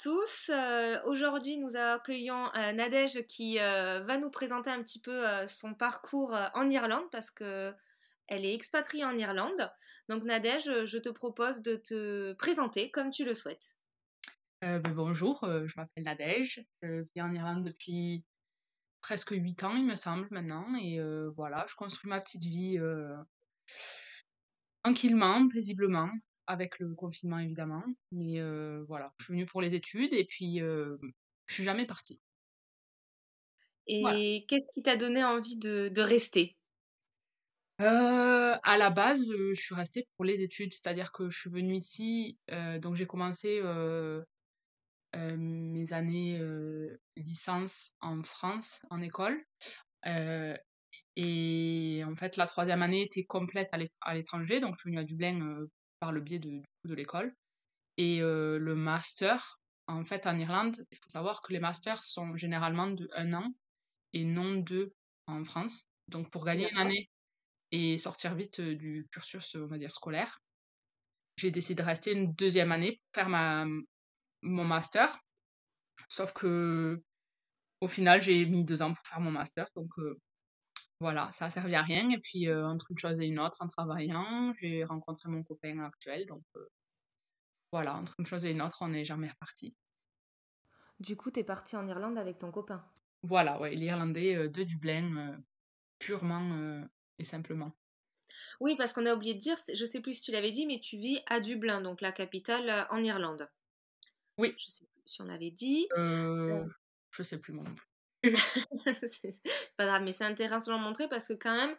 Tous. Euh, Aujourd'hui, nous accueillons euh, Nadège qui euh, va nous présenter un petit peu euh, son parcours en Irlande parce que elle est expatriée en Irlande. Donc Nadège, je te propose de te présenter comme tu le souhaites. Ben, bonjour, je m'appelle Nadège. Je vis en Irlande depuis presque 8 ans, il me semble, maintenant. Et voilà, je construis ma petite vie tranquillement, paisiblement, avec le confinement évidemment. Mais euh, voilà, je suis venue pour les études et puis euh, je suis jamais partie. Et Voilà. qu'est-ce qui t'a donné envie de, de rester? Euh, à la base, euh, je suis restée pour les études, c'est-à-dire que je suis venue ici, donc j'ai commencé mes années licence en France, en école. Et en fait, la troisième année était complète à l'é- à l'étranger, donc je suis venue à Dublin par le biais de, l'école. Et euh, le master, en fait, en Irlande, il faut savoir que les masters sont généralement de un an et non deux en France. Donc pour gagner une année et sortir vite euh, du cursus, on va dire, scolaire, j'ai décidé de rester une deuxième année pour faire ma, mon master. Sauf que au final, j'ai mis deux ans pour faire mon master. Donc euh, voilà, ça a servi à rien. Et puis, euh, entre une chose et une autre, en travaillant, j'ai rencontré mon copain actuel. Donc euh, voilà, entre une chose et une autre, on n'est jamais reparti. Du coup, t'es partie en Irlande avec ton copain? Voilà, ouais, l'Irlandais euh, de Dublin, purement et simplement. Oui, parce qu'on a oublié de dire, je sais plus si tu l'avais dit, mais tu vis à Dublin, donc la capitale en Irlande. Oui, Je sais plus si on avait dit. je sais plus moi non plus. pas grave, mais c'est intéressant de le montrer parce que quand même,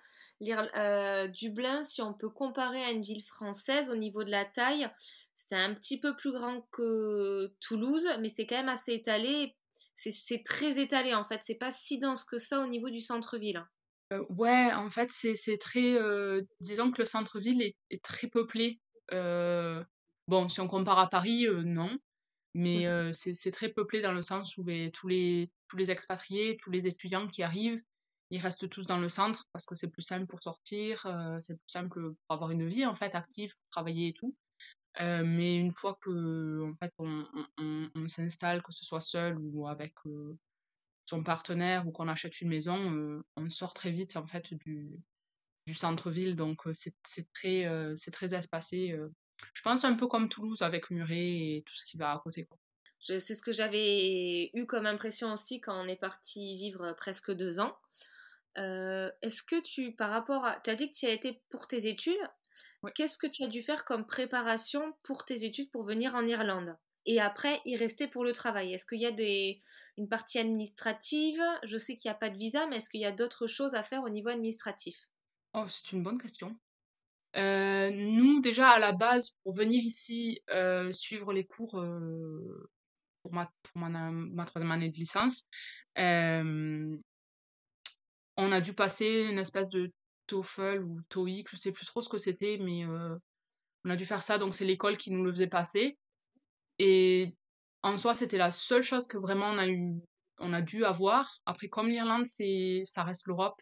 euh, Dublin, si on peut comparer à une ville française au niveau de la taille, c'est un petit peu plus grand que Toulouse, mais c'est quand même assez étalé. C'est très étalé en fait, c'est pas si dense que ça au niveau du centre-ville. Euh, ouais, en fait, c'est très. euh, disons que le centre-ville est, très peuplé. Euh, bon, si on compare à Paris, non. Mais c'est très peuplé dans le sens où ben, tous les, tous les expatriés, tous les étudiants qui arrivent, ils restent tous dans le centre parce que c'est plus simple pour sortir, c'est plus simple pour avoir une vie en fait active, pour travailler et tout. Mais une fois que en fait on, on, s'installe, que ce soit seul ou avec son partenaire ou qu'on achète une maison, on sort très vite en fait du, du centre-ville. Donc c'est très, c'est très espacé. Euh. Je pense un peu comme Toulouse avec Muret et tout ce qui va à côté. quoi. Je- C'est ce que j'avais eu comme impression aussi quand on est parti vivre presque deux ans. Euh, Est-ce que tu, par rapport à... Tu as dit que tu as été pour tes études. Qu'est-ce que tu as dû faire comme préparation pour tes études pour venir en Irlande? Et après, y rester pour le travail. Est-ce qu'il y a des... une partie administrative? Je sais qu'il n'y a pas de visa, mais est-ce qu'il y a d'autres choses à faire au niveau administratif? Oh, c'est une bonne question. Euh, nous, déjà à la base, pour venir ici euh, suivre les cours euh, pour, ma, pour ma, troisième année de licence, on a dû passer une espèce de TOEFL ou TOEIC, je sais plus trop ce que c'était, mais on a dû faire ça, donc c'est l'école qui nous le faisait passer. Et en soi, c'était la seule chose que vraiment on a eu, on a dû avoir. Après, comme l'Irlande, ça reste l'Europe,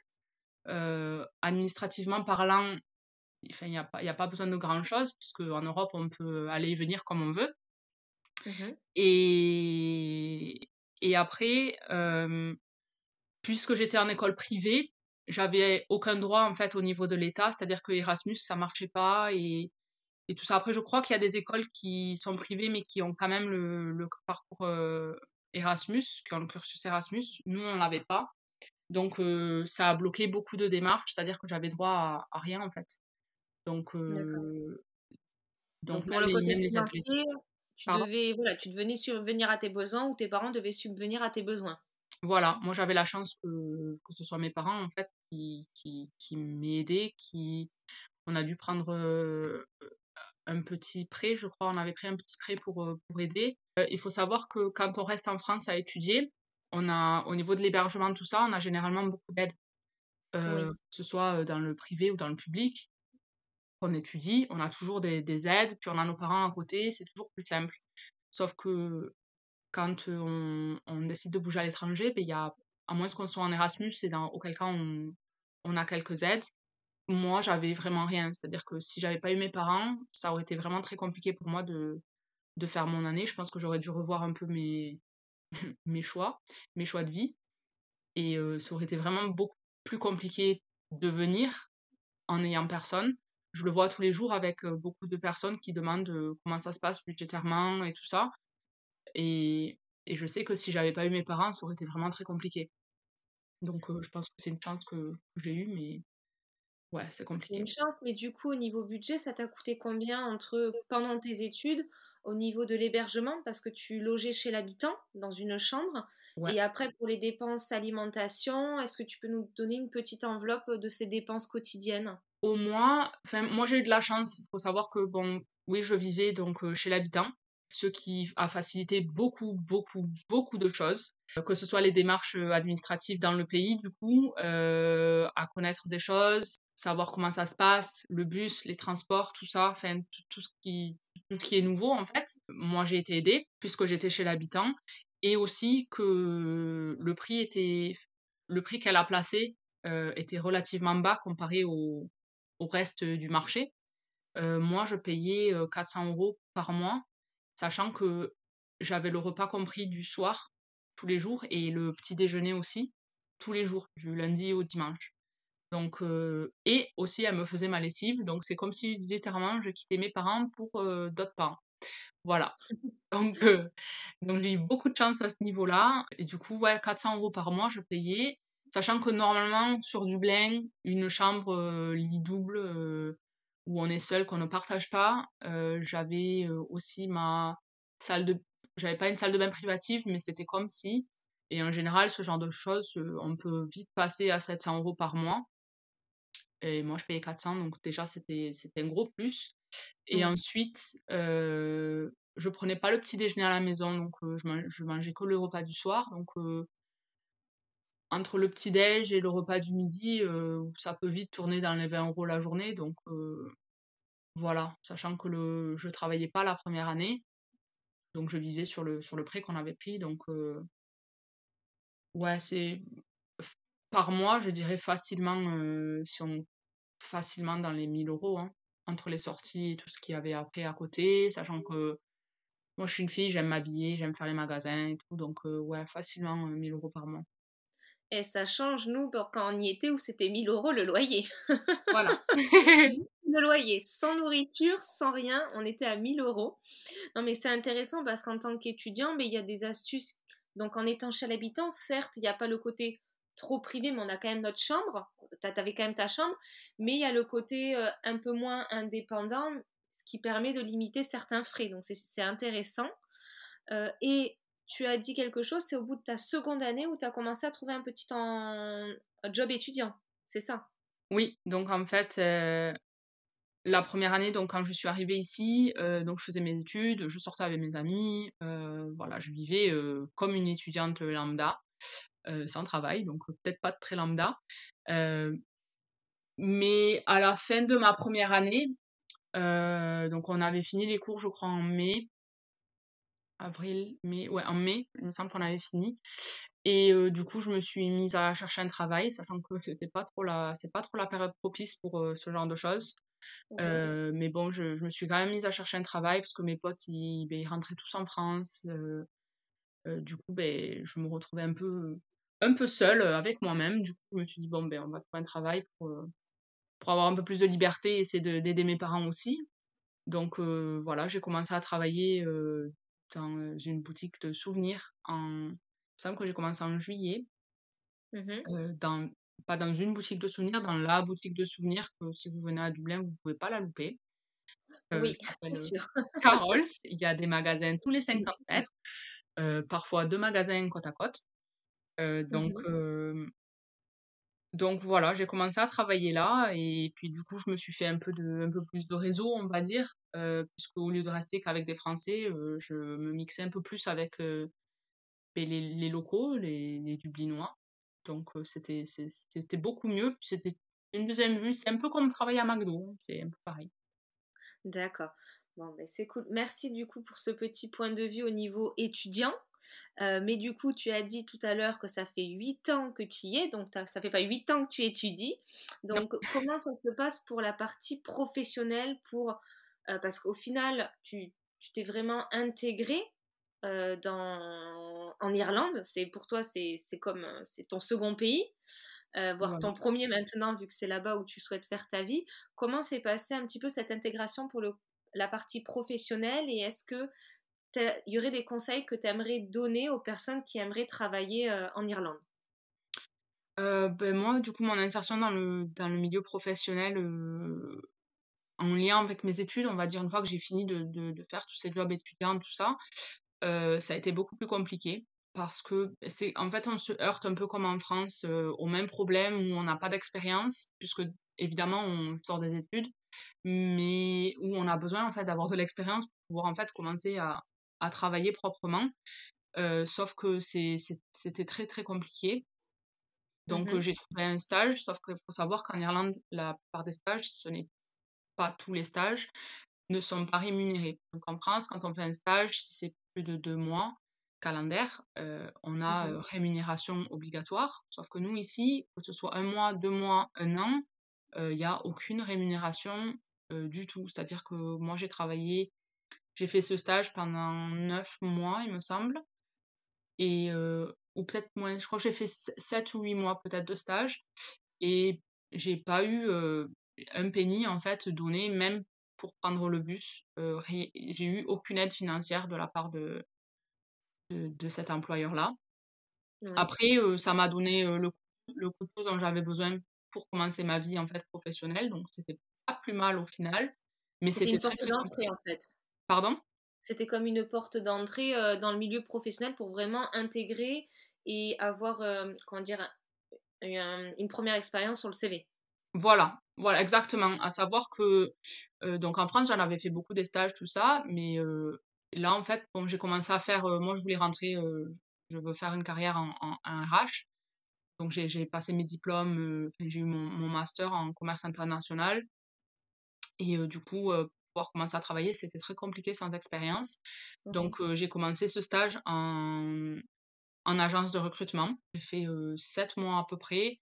administrativement parlant, enfin, il n'y a pas, y a pas besoin de grand chose, puisque en Europe, on peut aller et venir comme on veut. Mhm. Et, et après, euh, puisque j'étais en école privée, j'avais aucun droit en fait au niveau de l'État, c'est-à-dire que Erasmus ça marchait pas et, et tout ça. Après, je crois qu'il y a des écoles qui sont privées mais qui ont quand même le, le parcours euh, Erasmus, qui ont le cursus Erasmus. Nous, on l'avait pas, donc euh, ça a bloqué beaucoup de démarches, c'est-à-dire que j'avais droit à, à rien en fait. Donc, euh, Donc donc pour le côté financier, tu Pardon? devais, voilà, tu devenais subvenir à tes besoins ou tes parents devaient subvenir à tes besoins? Voilà, moi j'avais la chance que, que ce soit mes parents en fait qui, qui, qui m'aient aidé, qui on a dû prendre euh, petit prêt, je crois, on avait pris un petit prêt pour, pour aider. il faut savoir que quand on reste en France à étudier, on a, au niveau de l'hébergement, tout ça, on a généralement beaucoup d'aide, que ce soit dans le privé ou dans le public. On étudie, on a toujours des, des aides, puis on a nos parents à côté, c'est toujours plus simple. Sauf que quand on, décide de bouger à l'étranger, ben, à moins qu'on soit en Erasmus, c'est dans auquel cas on, a quelques aides. Moi, j'avais vraiment rien. C'est-à-dire que si j'avais pas eu mes parents, ça aurait été vraiment très compliqué pour moi de, faire mon année. Je pense que j'aurais dû revoir un peu mes choix, mes choix de vie. Et ça aurait été vraiment beaucoup plus compliqué de venir en n'ayant personne. Je le vois tous les jours avec beaucoup de personnes qui demandent comment ça se passe budgétairement et tout ça. Et, et je sais que si j'avais pas eu mes parents, ça aurait été vraiment très compliqué. Donc je pense que c'est une chance que, j'ai eue, mais ouais, c'est compliqué. Une chance, mais du coup, au niveau budget, ça t'a coûté combien entre pendant tes études au niveau de l'hébergement? Parce que tu logeais chez l'habitant dans une chambre. Et après, pour les dépenses alimentation, est-ce que tu peux nous donner une petite enveloppe de ces dépenses quotidiennes? Au moins, moi j'ai eu de la chance. Il faut savoir que, bon, oui, je vivais donc euh, chez l'habitant, ce qui a facilité beaucoup, beaucoup, beaucoup de choses. Euh, que ce soit les démarches euh, administratives dans le pays, du coup, à connaître des choses, savoir comment ça se passe, le bus, les transports, tout ça, tout ce qui tout qui est nouveau en fait. Moi j'ai été aidée puisque j'étais chez l'habitant et aussi que le prix était le prix qu'elle a placé était relativement bas comparé au, au reste du marché. Euh, moi je payais 400 euh, euros par mois, sachant que j'avais le repas compris du soir tous les jours et le petit déjeuner aussi tous les jours du lundi au dimanche. Donc, euh, et aussi, elle me faisait ma lessive. Donc, c'est comme si littéralement je quittais mes parents pour euh, d'autres parents. Voilà. Donc, euh, donc j'ai eu beaucoup de chance à ce niveau-là. Et du coup, ouais, 400 euros par mois, je payais. Sachant que normalement, sur Dublin, une chambre lit double où on est seul, qu'on ne partage pas, j'avais aussi ma salle de. J'avais pas une salle de bain privative, mais c'était comme si. Et en général, ce genre de choses, on peut vite passer à 700 euros par mois. Et moi, je payais 400, donc déjà, c'était un gros plus. Et mmh. ensuite, euh, je prenais pas le petit déjeuner à la maison, donc je, je, mangeais que le repas du soir. Donc, entre le petit déj et le repas du midi, ça peut vite tourner dans les 20 euros la journée. Donc, voilà, sachant que le, je travaillais pas la première année, donc je vivais sur le, sur le prêt qu'on avait pris. Donc, ouais, c'est par mois, je dirais facilement, euh, si on, facilement dans les 1000 euros, hein, entre les sorties et tout ce qu'il y avait après à côté, sachant que moi je suis une fille, j'aime m'habiller, j'aime faire les magasins et tout, donc euh, ouais, facilement 1000 euh, euros par mois. Et ça change, nous, quand on y était, où c'était 1000 euros le loyer. Voilà. le loyer, sans nourriture, sans rien, on était à 1000 euros. Non, mais c'est intéressant parce qu'en tant qu'étudiant, il y a des astuces. Donc, en étant chez l'habitant, certes, il n'y a pas le côté trop privé, mais on a quand même notre chambre. Tu avais quand même ta chambre, mais il y a le côté euh, un peu moins indépendant, ce qui permet de limiter certains frais. Donc c'est intéressant. Euh, et tu as dit quelque chose, c'est au bout de ta seconde année où tu as commencé à trouver un petit job étudiant. C'est ça? Oui, donc en fait, euh, la première année, donc quand je suis arrivée ici, donc je faisais mes études, je sortais avec mes amis, voilà, je vivais comme une étudiante lambda. Euh, un travail, donc euh, peut-être pas très lambda. Euh, mais à la fin de ma première année, donc on avait fini les cours, je crois, en mai, avril, mai, ouais, en mai, il me semble qu'on avait fini. Et du coup, je me suis mise à chercher un travail, sachant que c'était pas trop la, c'est pas trop la période propice pour ce genre de choses. mais bon, je, me suis quand même mise à chercher un travail parce que mes potes, ils, ben, ils rentraient tous en France. du coup, ben, je me retrouvais un peu un peu seule avec moi-même. Du coup, je me suis dit, bon, ben, on va trouver un travail pour, pour avoir un peu plus de liberté et essayer d'aider mes parents aussi. Donc voilà, j'ai commencé à travailler dans une boutique de souvenirs. En... Il me semble que j'ai commencé en juillet. Mmh dans... Pas dans une boutique de souvenirs, dans la boutique de souvenirs que si vous venez à Dublin, vous ne pouvez pas la louper. oui, bien sûr. Carol's. Il y a des magasins tous les 50 mètres. parfois deux magasins côte à côte. Euh, donc, mmh donc voilà, j'ai commencé à travailler là et puis du coup, je me suis fait un peu, de, un peu plus de réseau, on va dire. Puisque au lieu de rester qu'avec des Français, je me mixais un peu plus avec ben, les, locaux, les, les Dublinois. Donc c'était c'était beaucoup mieux. C'était une deuxième vue. C'est un peu comme travailler à McDo, hein, c'est un peu pareil. D'accord. Bon, ben c'est cool. Merci du coup pour ce petit point de vue au niveau étudiant. Euh, mais du coup, tu as dit tout à l'heure que ça fait 8 ans que tu y es, donc ça fait pas 8 ans que tu étudies. Donc, comment ça se passe pour la partie professionnelle pour, euh, Parce qu'au final, tu t'es vraiment intégré euh, dans, en Irlande. C'est pour toi, c'est comme c'est ton second pays, voire ton premier maintenant, vu que c'est là-bas où tu souhaites faire ta vie. Comment s'est passé un petit peu cette intégration pour le, la partie professionnelle? Et est-ce que il y aurait des conseils que tu aimerais donner aux personnes qui aimeraient travailler euh, en Irlande? Euh, ben moi, du coup, mon insertion dans le, dans le milieu professionnel euh, en lien avec mes études, on va dire, une fois que j'ai fini de, de, faire tous ces jobs étudiants, tout ça, ça a été beaucoup plus compliqué parce que c'est en fait on se heurte un peu comme en France au même problème où on n'a pas d'expérience puisque évidemment on sort des études mais où on a besoin en fait d'avoir de l'expérience pour pouvoir en fait commencer à, à travailler proprement. Euh, sauf que c'était très très compliqué. Donc mmh j'ai trouvé un stage, sauf qu'il faut savoir qu'en Irlande, la plupart des stages, ce n'est pas tous les stages, ne sont pas rémunérés. Donc en France, quand on fait un stage, si c'est plus de deux mois calendaire, euh, on a mmh rémunération obligatoire. Sauf que nous ici, que ce soit un mois, deux mois, un an, il n'y a aucune rémunération du tout. C'est-à-dire que moi j'ai travaillé j'ai fait ce stage pendant neuf mois, il me semble. Et, euh, ou peut-être moins, je crois que j'ai fait sept ou huit mois peut-être de stage. Et j'ai pas eu euh, un penny en fait donné, même pour prendre le bus. Euh, j'ai eu aucune aide financière de la part de, de, cet employeur-là. Après, ça m'a donné le, le coup de pouce dont j'avais besoin pour commencer ma vie en fait professionnelle. Donc c'était pas plus mal au final. Mais c'était très, très d'entrée en fait. Pardon? C'était comme une porte d'entrée euh, dans le milieu professionnel pour vraiment intégrer et avoir, euh, comment dire, une première expérience sur le CV. Voilà, voilà, exactement. À savoir que, euh, donc en France, j'en avais fait beaucoup des stages, tout ça, mais là, en fait, bon, j'ai commencé à faire, moi, je voulais rentrer, je veux faire une carrière en, en, RH. Donc, j'ai passé mes diplômes, j'ai eu mon, mon, master en commerce international. Et du coup, pouvoir commencer à travailler, c'était très compliqué sans expérience. Donc, j'ai commencé ce stage en, en agence de recrutement. J'ai fait sept mois à peu près.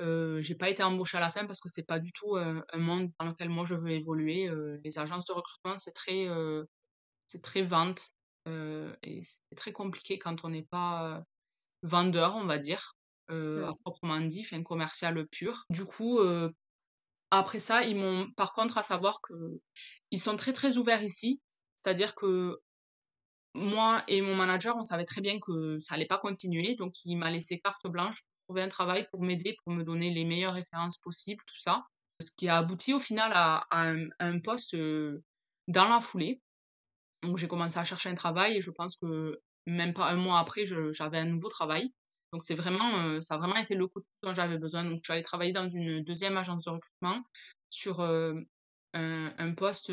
Euh, j'ai pas été embauchée à la fin parce que c'est pas du tout un monde dans lequel moi je veux évoluer. les agences de recrutement, c'est très, c'est très vente et c'est très compliqué quand on n'est pas vendeur, on va dire, à proprement dit, un commercial pur. Du coup, après ça, ils m'ont, par contre, à savoir que ils sont très très ouverts ici. C'est-à-dire que moi et mon manager, on savait très bien que ça allait pas continuer, donc il m'a laissé carte blanche pour trouver un travail, pour m'aider, pour me donner les meilleures références possibles, tout ça. Ce qui a abouti au final à, un, poste euh, dans la foulée. Donc j'ai commencé à chercher un travail et je pense que même pas un mois après, j'avais un nouveau travail. Donc c'est vraiment, euh, ça a vraiment été le coup dont j'avais besoin. Donc je suis allée travailler dans une deuxième agence de recrutement sur euh, un, poste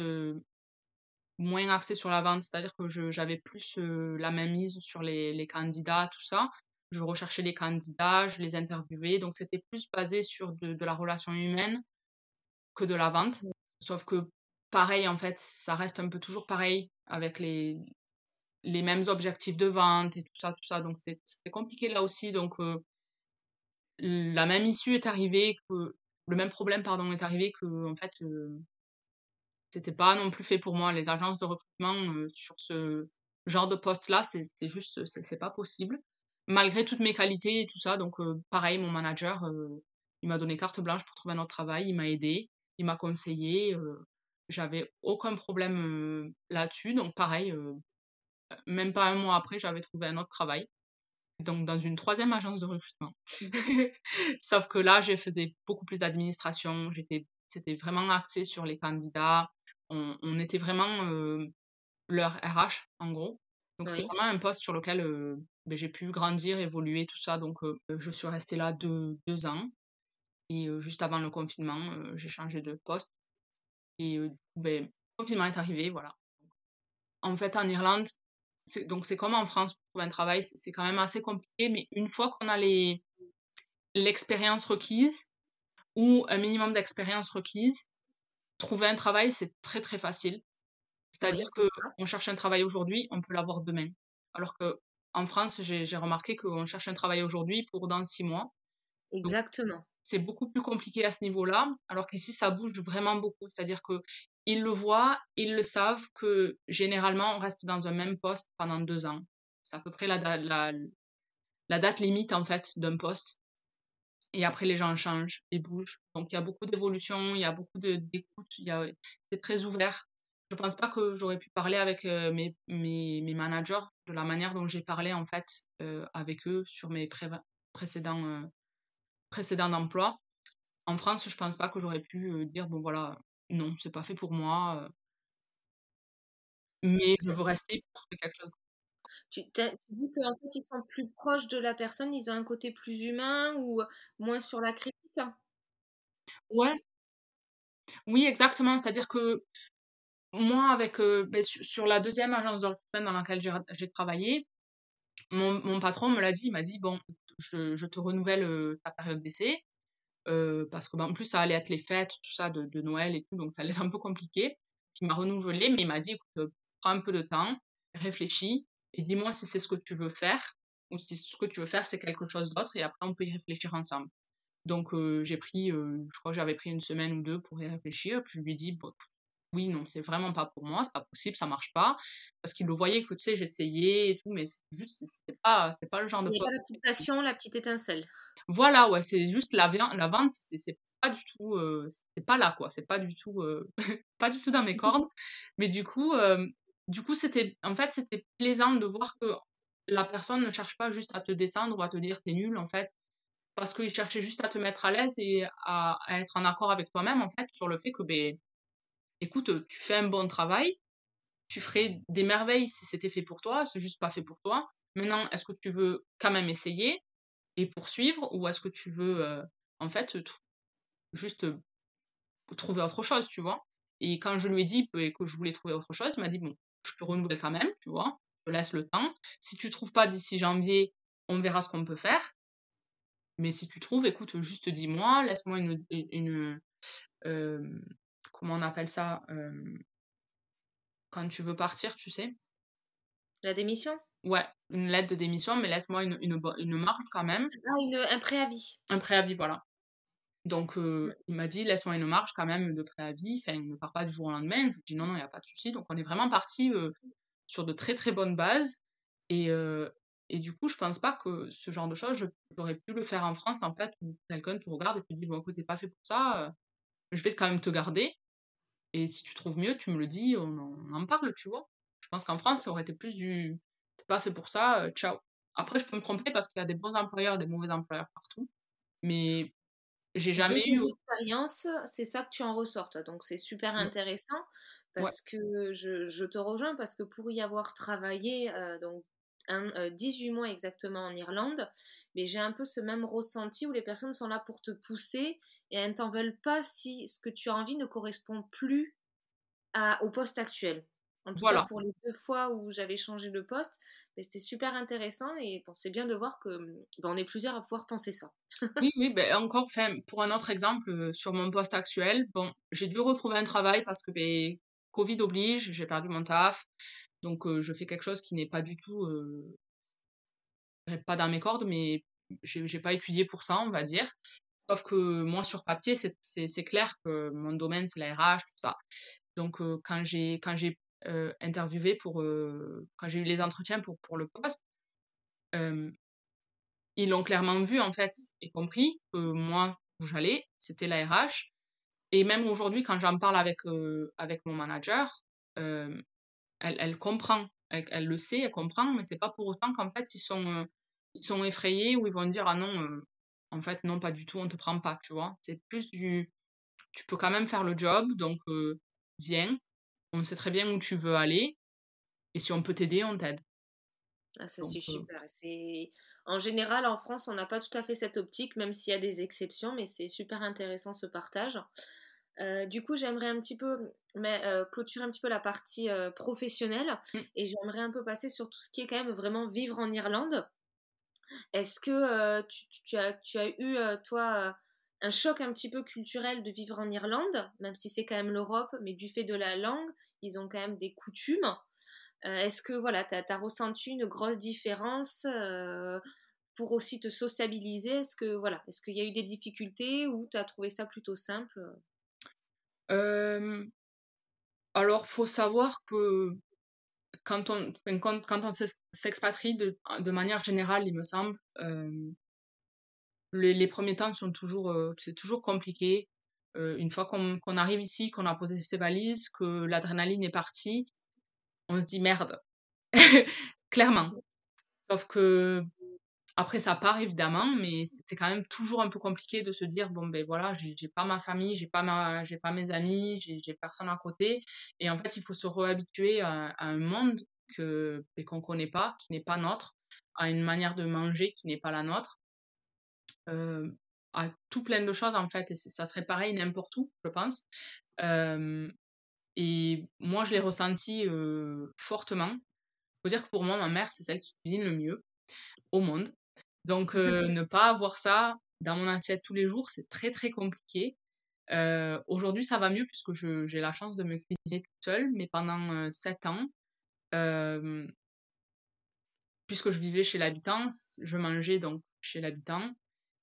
moins axé sur la vente, c'est-à-dire que j'avais plus la même mise sur les, les, candidats, tout ça. Je recherchais les candidats, je les interviewais, donc c'était plus basé sur de, de, la relation humaine que de la vente. Sauf que pareil, en fait, ça reste un peu toujours pareil avec les, les mêmes objectifs de vente et tout ça, tout ça. Donc c'était compliqué là aussi. Donc euh, la même issue est arrivée, que le même problème pardon est arrivé que en fait euh, c'était pas non plus fait pour moi. Les agences de recrutement euh, sur ce genre de poste là, c'est juste c'est pas possible. Malgré toutes mes qualités et tout ça, donc pareil, mon manager, il m'a donné carte blanche pour trouver un autre travail, il m'a aidé, il m'a conseillé, j'avais aucun problème là-dessus, donc pareil, même pas un mois après, j'avais trouvé un autre travail. Donc, dans une troisième agence de recrutement. Sauf que là, je faisais beaucoup plus d'administration. J'étais, c'était vraiment axé sur les candidats. On, on était vraiment euh, leur RH, en gros. Donc, c'était vraiment un poste sur lequel euh, ben, j'ai pu grandir, évoluer, tout ça. Donc, euh, je suis restée là deux, deux ans. Et juste avant le confinement, j'ai changé de poste. Et ben, le confinement est arrivé, voilà. En fait, en Irlande, donc c'est comme en France pour trouver un travail, c'est quand même assez compliqué, mais une fois qu'on a les l'expérience requise ou un minimum d'expérience requise, trouver un travail, c'est très très facile. C'est-à-dire que on cherche un travail aujourd'hui, on peut l'avoir demain. Alors que en France, j'ai remarqué qu'on cherche un travail aujourd'hui pour dans six mois. Exactement. C'est beaucoup plus compliqué à ce niveau-là, alors qu'ici, ça bouge vraiment beaucoup. C'est-à-dire que ils le voient, ils le savent que généralement, on reste dans un même poste pendant deux ans. C'est à peu près la, la, la date limite, en fait, d'un poste. Et après, les gens changent et bougent. Donc, il y a beaucoup d'évolution, il y a beaucoup d'écoute, c'est très ouvert. Je pense pas que j'aurais pu parler avec euh, mes, managers de la manière dont j'ai parlé, en fait, euh, avec eux sur mes précédents, euh, précédents emplois. En France, je pense pas que j'aurais pu dire, bon voilà, non, c'est pas fait pour moi. mais je veux rester pour quelque chose. Tu, dis qu'en fait, ils sont plus proches de la personne, ils ont un côté plus humain ou moins sur la critique? Ouais. Oui, exactement. C'est-à-dire que moi, avec ben, sur la deuxième agence de recrutement dans laquelle j'ai travaillé, mon, mon, patron me l'a dit, il m'a dit bon, je, je te renouvelle ta période d'essai parce que ben, en plus ça allait être les fêtes, tout ça de, de Noël et tout, donc ça allait être un peu compliqué. Il m'a renouvelé, mais il m'a dit écoute, prends un peu de temps, réfléchis et dis-moi si c'est ce que tu veux faire ou si ce que tu veux faire c'est quelque chose d'autre et après on peut y réfléchir ensemble. Donc j'ai pris, je crois que j'avais pris une semaine ou deux pour y réfléchir, puis je lui ai dit bon, oui, non, c'est vraiment pas pour moi, c'est pas possible, ça marche pas. Parce qu'il le voyait que, tu sais, j'essayais et tout, mais c'est juste, c'est pas, c'est pas le genre de Il n'y a pas la petite passion, la petite étincelle. Voilà, ouais, c'est juste la, la vente, c'est pas du tout, euh, c'est pas là, quoi, c'est pas du tout, euh, pas du tout dans mes cordes. Mais du coup, euh, du coup, c'était, en fait, c'était plaisant de voir que la personne ne cherche pas juste à te descendre ou à te dire t'es nul, en fait, parce qu'il cherchait juste à te mettre à l'aise et à, être en accord avec toi-même, en fait, sur le fait que, ben, écoute, tu fais un bon travail, tu ferais des merveilles si c'était fait pour toi, c'est juste pas fait pour toi. Maintenant, est-ce que tu veux quand même essayer et poursuivre ou est-ce que tu veux euh, en fait juste trouver autre chose, tu vois? Et quand je lui ai dit que je voulais trouver autre chose, il m'a dit bon, je te renouvelle quand même, tu vois, je te laisse le temps. Si tu trouves pas d'ici janvier, on verra ce qu'on peut faire. Mais si tu trouves, écoute, juste dis-moi, laisse-moi une, une, euh, comment on appelle ça quand tu veux partir, tu sais. La démission? Ouais, une lettre de démission, mais laisse-moi une, une, une, marge quand même. Ah, un préavis. Un préavis, voilà. Donc, il m'a dit, laisse-moi une marge quand même de préavis. Enfin, il ne part pas du jour au lendemain. Je lui dis, non, non, il n'y a pas de souci. Donc, on est vraiment parti sur de très, très bonnes bases. Et, et du coup, je pense pas que ce genre de choses, j'aurais pu le faire en France, en fait, où quelqu'un te regarde et te dit, bon, écoute, t'es pas fait pour ça, je vais quand même te garder. Et si tu trouves mieux, tu me le dis, on en, parle, tu vois. Je pense qu'en France, ça aurait été plus du t'es pas fait pour ça, ciao. Après, je peux me tromper parce qu'il y a des bons employeurs, des mauvais employeurs partout. Mais j'ai jamais eu. expérience, c'est ça que tu en ressors, toi. Donc, c'est super intéressant parce que je, je, te rejoins parce que pour y avoir travaillé, euh, donc un, 18 euh, mois exactement en Irlande, mais j'ai un peu ce même ressenti où les personnes sont là pour te pousser et elles ne t'en veulent pas si ce que tu as envie ne correspond plus à, au poste actuel. En tout cas, pour les deux fois où j'avais changé de poste, c'était super intéressant et bon, c'est bien de voir que ben, on est plusieurs à pouvoir penser ça. oui, oui, ben encore, pour un autre exemple, euh, sur mon poste actuel, bon, j'ai dû retrouver un travail parce que ben, Covid oblige, j'ai perdu mon taf, donc je fais quelque chose qui n'est pas du tout pas dans mes cordes, mais j'ai pas étudié pour ça, on va dire. Sauf que moi, sur papier, c'est clair que mon domaine, c'est la tout ça. Donc, quand j'ai interviewé pour quand j'ai eu les entretiens pour pour le poste, ils l'ont clairement vu en fait et compris que moi où j'allais, c'était la RH. Et même aujourd'hui, quand j'en parle avec avec mon manager, elle, comprend, elle, le sait, elle comprend, mais c'est pas pour autant qu'en fait ils sont, euh, ils sont effrayés ou ils vont dire ah non, euh, en fait non pas du tout, on te prend pas, tu vois? C'est plus du, tu peux quand même faire le job, donc euh, viens, on sait très bien où tu veux aller, et si on peut t'aider, on t'aide. Ah, ça c'est super. C'est en général en France, on n'a pas tout à fait cette optique, même s'il y a des exceptions, mais c'est super intéressant ce partage. du coup, j'aimerais un petit peu mais, clôturer un petit peu la partie professionnelle Mmh. et j'aimerais un peu passer sur tout ce qui est quand même vraiment vivre en Irlande. Est-ce que tu, tu as, tu as eu, toi, un choc un petit peu culturel de vivre en Irlande, même si c'est quand même l'Europe, mais du fait de la langue, ils ont quand même des coutumes. Est-ce que voilà, tu as, ressenti une grosse différence pour aussi te sociabiliser? Est-ce que voilà, est-ce qu'il y a eu des difficultés ou tu as trouvé ça plutôt simple? Euh, Alors, faut savoir que quand on, quand, on s'expatrie de, de, manière générale, il me semble, les, premiers temps sont toujours, c'est toujours compliqué. une fois qu'on arrive ici, qu'on a posé ses valises, que l'adrénaline est partie, on se dit merde. Clairement. Sauf que après, ça part évidemment, mais c'est quand même toujours un peu compliqué de se dire bon, ben voilà, j'ai pas ma famille, j'ai pas, ma, pas mes amis, j'ai personne à côté. Et en fait, il faut se réhabituer à, un monde que ben, qu'on connaît pas, qui n'est pas notre, à une manière de manger qui n'est pas la nôtre, euh, à tout plein de choses en fait. Et ça serait pareil n'importe où, je pense. Euh, et moi, je l'ai ressenti euh, fortement. faut dire que pour moi, ma mère, c'est celle qui cuisine le mieux au monde. Donc, euh, ne pas avoir ça dans mon assiette tous les jours, c'est très très compliqué. Aujourd'hui, ça va mieux puisque j'ai la chance de me cuisiner toute seule, mais pendant sept ans, puisque je vivais chez l'habitant, je mangeais donc chez l'habitant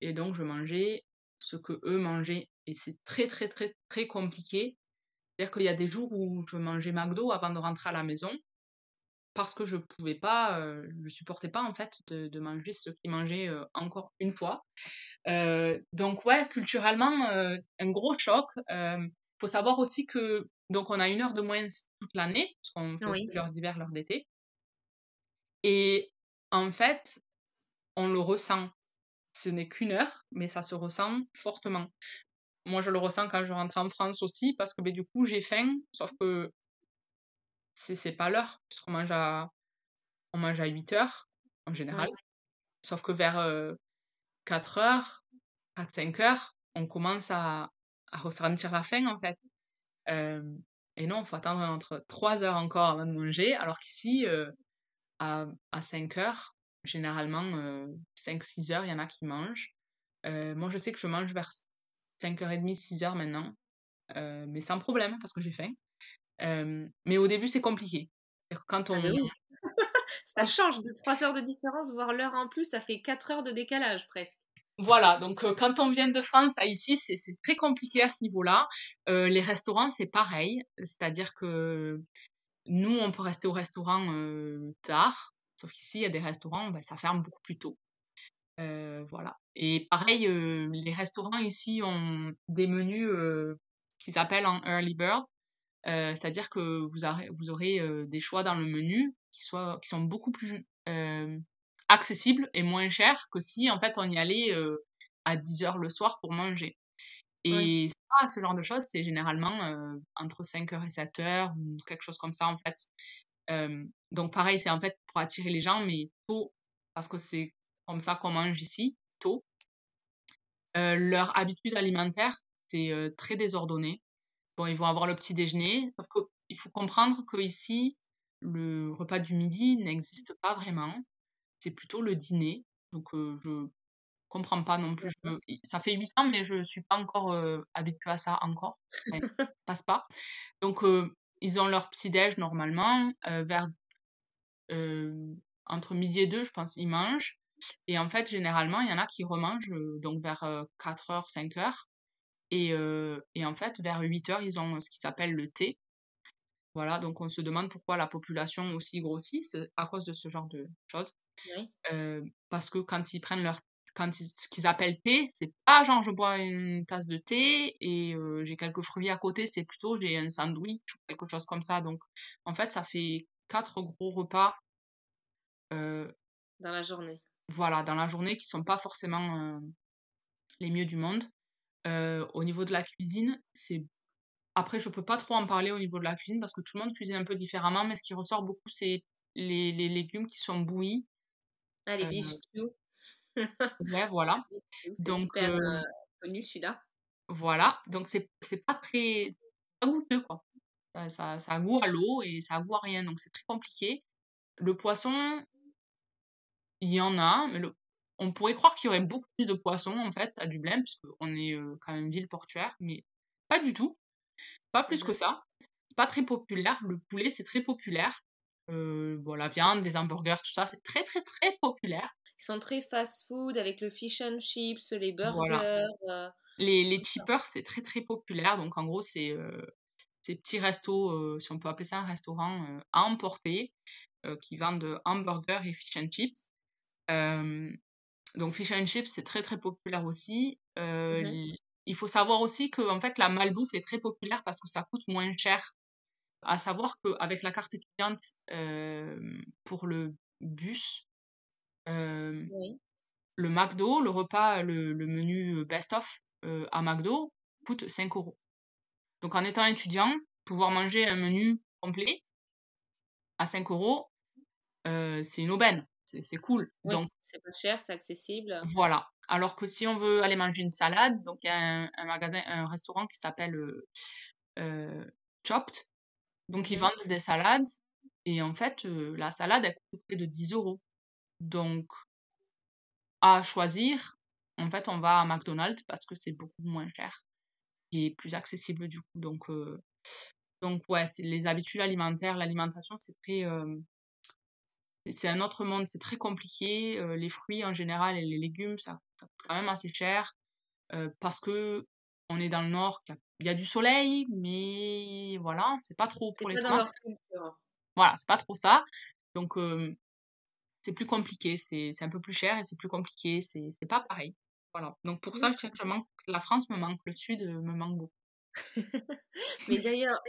et donc je mangeais ce que eux mangeaient et c'est très très très très compliqué. C'est-à-dire qu'il y a des jours où je mangeais McDo avant de rentrer à la maison parce que je pouvais pas, euh, je supportais pas en fait de, de manger ce qu'ils mangeaient euh, encore une fois. Euh, donc ouais, culturellement, euh, un gros choc. Il faut savoir aussi que donc on a une heure de moins toute l'année, parce qu'on fait oui. leurs hivers, leurs d'été. Et en fait, on le ressent. Ce n'est qu'une heure, mais ça se ressent fortement. Moi, je le ressens quand je rentre en France aussi, parce que ben, du coup, j'ai faim, sauf que c'est pas l'heure, puisqu'on mange à, on mange à 8 heures en général. Sauf que vers 4 euh, heures, 4-5 heures, on commence à, à, ressentir la faim en fait. Euh, et non, il faut attendre entre 3 heures encore avant de manger, alors qu'ici, euh, à, à 5 heures, généralement 5-6 heures, il y en a qui mangent. moi, je sais que je mange vers 5h30, 6 heures maintenant, mais sans problème parce que j'ai faim mais au début, c'est compliqué. Quand on... Ah oui. ça change de 3 heures de différence, voire l'heure en plus, ça fait 4 heures de décalage presque. Voilà, donc quand on vient de France à ici, c'est très compliqué à ce niveau-là. Euh, les restaurants, c'est pareil, c'est-à-dire que nous, on peut rester au restaurant euh, tard, sauf qu'ici, il y a des restaurants, ben, ça ferme beaucoup plus tôt. Euh, voilà. Et pareil, les restaurants ici ont des menus qu'ils appellent en early bird, euh, c'est-à-dire que vous, aurez, vous aurez euh, des choix dans le menu qui, soient, qui sont beaucoup plus euh, accessibles et moins chers que si en fait on y allait à 10 heures le soir pour manger. Et ça, ce genre de choses, c'est généralement entre 5 heures et 7 heures ou quelque chose comme ça en fait. Donc pareil, c'est en fait pour attirer les gens, mais tôt, parce que c'est comme ça qu'on mange ici, tôt. leur habitude alimentaire, c'est très désordonné ils vont avoir le petit déjeuner, sauf qu'il faut comprendre qu'ici, le repas du midi n'existe pas vraiment. C'est plutôt le dîner. Donc, euh, je comprends pas non plus. ça fait 8 ans, mais je suis pas encore euh, habituée à ça encore. passe pas. Donc, euh, ils ont leur petit déj normalement. vers entre midi et 2, je pense, ils mangent. Et en fait, généralement, il y en a qui remangent donc vers 4h, 5h. Et, et en fait, vers 8 heures, ils ont ce qui s'appelle le thé. Voilà, donc on se demande pourquoi la population aussi grossit, à cause de ce genre de choses. parce que quand ils prennent leur quand ce qu'ils appellent thé, c'est pas genre je bois une tasse de thé et j'ai quelques fruits à côté, c'est plutôt j'ai un sandwich ou quelque chose comme ça. Donc en fait, ça fait quatre gros repas dans la journée. Voilà, dans la journée qui sont pas forcément les mieux du monde. Euh, au niveau de la cuisine, c'est après je peux pas trop en parler au niveau de la cuisine parce que tout le monde cuisine un peu différemment, mais ce qui ressort beaucoup c'est les, les, légumes qui sont bouillis. Ah les beef ouais voilà. Donc super, euh, connu celui-là. Voilà, donc c'est c'est pas très pas goûteux, quoi. Ça ça ça a goût à l'eau et ça a goût à rien, donc c'est très compliqué. Le poisson il y en a, mais le on pourrait croire qu'il y aurait beaucoup plus de poissons, en fait, à Dublin, puisqu'on est, quand même ville portuaire, mais pas du tout. Pas plus que Mmh ça. C'est pas très populaire. Le poulet, c'est très populaire. Bon, la viande, les hamburgers, tout ça, c'est très, très, très populaire. Ils sont très fast-food avec le fish and chips, les Voilà. burgers, Les les chippers, c'est très, très populaire. Donc en gros, c'est, ces petits restos, heu, si on peut appeler ça un restaurant, heu, à emporter, heu, qui vendent hamburgers et fish and chips. Donc fish and chips, c'est très, très populaire aussi. Mmh il faut savoir aussi qu'en fait, la malbouffe est très populaire parce que ça coûte moins cher. À savoir qu'avec la carte étudiante, pour le bus, Oui. le McDo, le repas, le le menu, best of, heu, à McDo coûte 5 euros. Donc en étant étudiant, pouvoir manger un menu complet à 5 euros, heu, c'est une aubaine, c'est cool. Oui, Donc c'est pas cher, c'est accessible. voilà. Alors que si on veut aller manger une salade, donc il y a un un magasin un restaurant qui s'appelle, heu heu, Chopped, donc ils Mmh vendent des salades et en fait, la salade, elle coûte près de 10 euros. Donc à choisir, en fait, on va à McDonald's parce que c'est beaucoup moins cher et plus accessible du coup. Donc heu, donc ouais, c'est les habitudes alimentaires, l'alimentation, c'est très, hem, c'est un autre monde, c'est très compliqué. Heu, les fruits en général et les légumes, ça ça coûte quand même assez cher, heu, parce qu'on est dans le nord, il y a du soleil, mais voilà, c'est pas trop pour les tomates. Voilà, c'est pas trop ça. Donc c'est plus compliqué, c'est un peu plus cher et c'est plus compliqué, c'est pas pareil. Voilà. Donc pour ça, je dirais que je manque la France me manque, le sud, heu, me manque beaucoup. Mais d'ailleurs,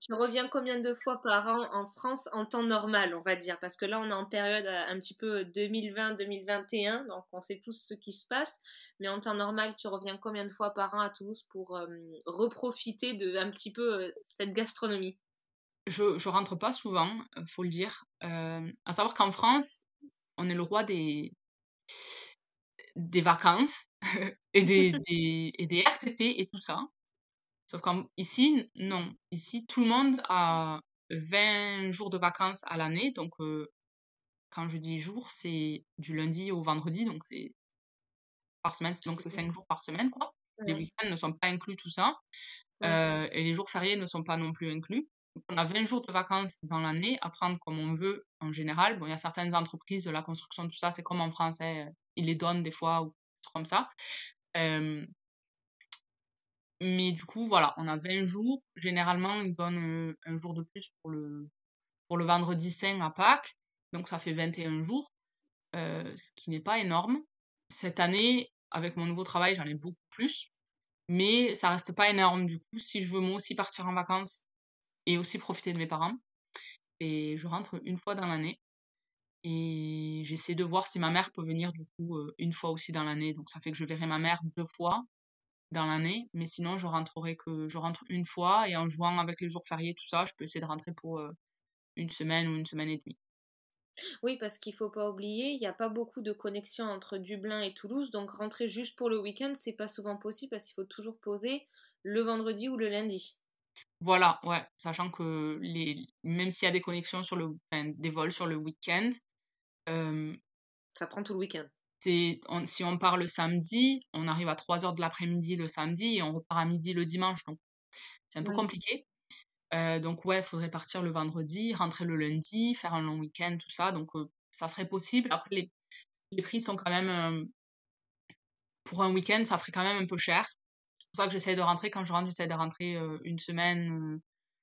tu reviens combien de fois par an en France en temps normal, on va dire? Parce que là, on est en période, heu, un petit peu 2020-2021, donc on sait tous ce qui se passe. Mais en temps normal, tu reviens combien de fois par an à Toulouse pour, reprofiter de un petit peu, cette gastronomie? Je je rentre pas souvent, faut le dire. Hem, à savoir qu'en France, on est le roi des des vacances et des des et des RTT et tout ça. Sauf qu'ici, non. Ici, tout le monde a 20 jours de vacances à l'année. Donc, heu, quand je dis jours, c'est du lundi au vendredi, donc c'est par semaine, donc c'est 5 jours par semaine, quoi. Les week-ends ne sont pas inclus, tout ça. Heu et les jours fériés ne sont pas non plus inclus. On a 20 jours de vacances dans l'année à prendre comme on veut en général. Bon, il y a certaines entreprises, la construction, tout ça, c'est comme en France, hein, ils les donnent des fois ou comme ça. Hem mais du coup, voilà, on a 20 jours. Généralement, ils donnent, heu, 1 jour de plus pour le pour le vendredi saint à Pâques, donc ça fait 21 jours, ce qui n'est pas énorme. Cette année, avec mon nouveau travail, j'en ai beaucoup plus, mais ça reste pas énorme. Du coup, si je veux moi aussi partir en vacances et aussi profiter de mes parents et je rentre une fois dans l'année et j'essaie de voir si ma mère peut venir du coup, heu, 1 fois aussi dans l'année. Donc ça fait que je verrai ma mère 2 fois dans l'année, mais sinon je rentrerai que je rentre une fois et en jouant avec les jours fériés, tout ça, je peux essayer de rentrer pour, heu, 1 semaine ou 1 semaine et demie. Oui, parce qu'il faut pas oublier, il y a pas beaucoup de connexions entre Dublin et Toulouse, donc rentrer juste pour le week-end, c'est pas souvent possible parce qu'il faut toujours poser le vendredi ou le lundi. Voilà, ouais, sachant que les même s'il y a des connexions sur le enfin, des vols sur le week-end, hem Ça prend tout le week-end. on si on part le samedi, on arrive à 3:00 de l'après-midi le samedi et on repart à midi le dimanche, donc c'est un peu compliqué. Heu, donc ouais, faudrait partir le vendredi, rentrer le lundi, faire un long week-end, tout ça, donc heu, ça serait possible. Après les les prix sont quand même, pour un week-end, ça ferait quand même un peu cher. C'est pour ça que j'essaie de rentrer quand je rentre, j'essaie de rentrer, heu, 1 semaine, heu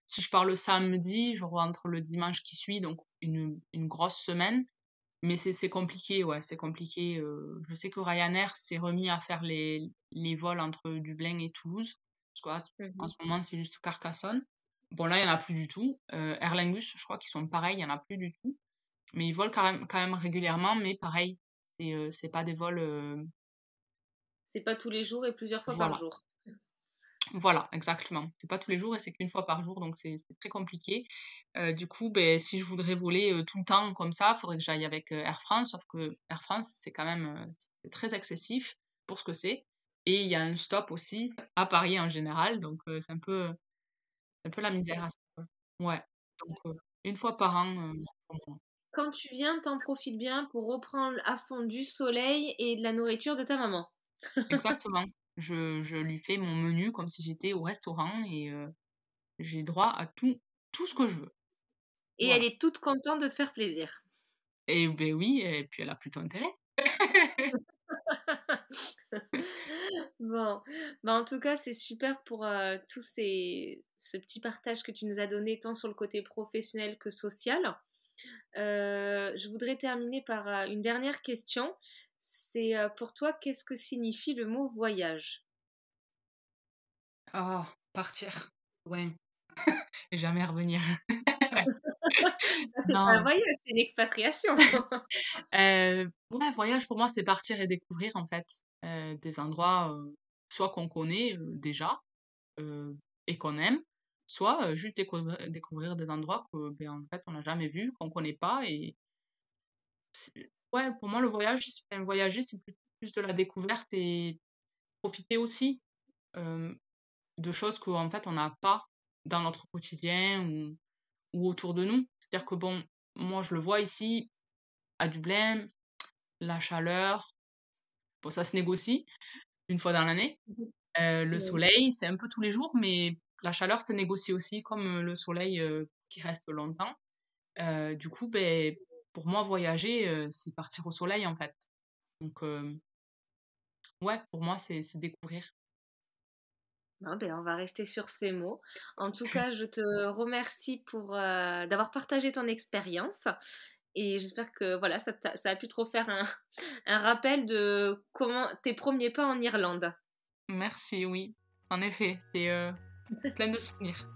si je pars le samedi, je rentre le dimanche qui suit, donc une une grosse semaine. Mais c'est compliqué, ouais, c'est compliqué, heu, je sais que Ryanair s'est remis à faire les les vols entre Dublin et Toulouse, parce qu'en Mmh ce moment, c'est juste Carcassonne. Bon là, il y en a plus du tout. Heu, Aer Lingus, je crois qu'ils sont pareils, il y en a plus du tout. Mais ils volent quand même quand même régulièrement, mais pareil, c'est, c'est pas des vols, heu C'est pas tous les jours et plusieurs fois par jour. Voilà, exactement. C'est pas tous les jours et c'est qu'1 fois par jour, donc c'est très compliqué. Heu, du coup, beh, si je voudrais voler, tout le temps comme ça, faudrait que j'aille avec, Air France, sauf que Air France, c'est quand même, très excessif pour ce que c'est. Et il y a un stop aussi à Paris en général, donc c'est un peu un peu la misère à Ouais, donc une fois par an, Quand tu viens, t'en profites bien pour reprendre à fond du soleil et de la nourriture de ta maman. Exactement. Je je lui fais mon menu comme si j'étais au restaurant et j'ai droit à tout tout ce que je veux. Et elle est toute contente de te faire plaisir. Et ben oui, et puis elle a plutôt intérêt. bon, bah en tout cas, c'est super pour euh, tous ces, ce petit partage que tu nous as donné, tant sur le côté professionnel que social. Euh, je voudrais terminer par euh, une dernière question. C'est pour toi, qu'est-ce que signifie le mot voyage? Ah, partir. Ouais. Et jamais revenir. c'est pas un voyage, c'est une expatriation. euh, ouais, voyage pour moi, c'est partir et découvrir en fait euh, des endroits euh, soit qu'on connaît euh, déjà et qu'on aime, soit juste découvrir, découvrir, des endroits que ben, en fait on n'a jamais vus, qu'on connaît pas et ouais, pour moi le voyage, voyager c'est plus, plus de la découverte et profiter aussi de choses qu'en fait on n'a pas dans notre quotidien ou, ou autour de nous. C'est-à-dire que bon, moi je le vois ici à Dublin, la chaleur, bon ça se négocie une fois dans l'année. Mmh euh, le soleil, c'est un peu tous les jours, mais la chaleur se négocie aussi comme le soleil euh, qui reste longtemps. du coup, ben, pour moi, voyager, c'est partir au soleil en fait. Donc, ouais, pour moi, c'est découvrir. Ben, on va rester sur ces mots. En tout cas, je te remercie pour d'avoir partagé ton expérience et j'espère que voilà, ça, ça, a pu trop faire un, un, rappel de comment tes premiers pas en Irlande. Merci, oui. En effet, c'est plein de souvenirs.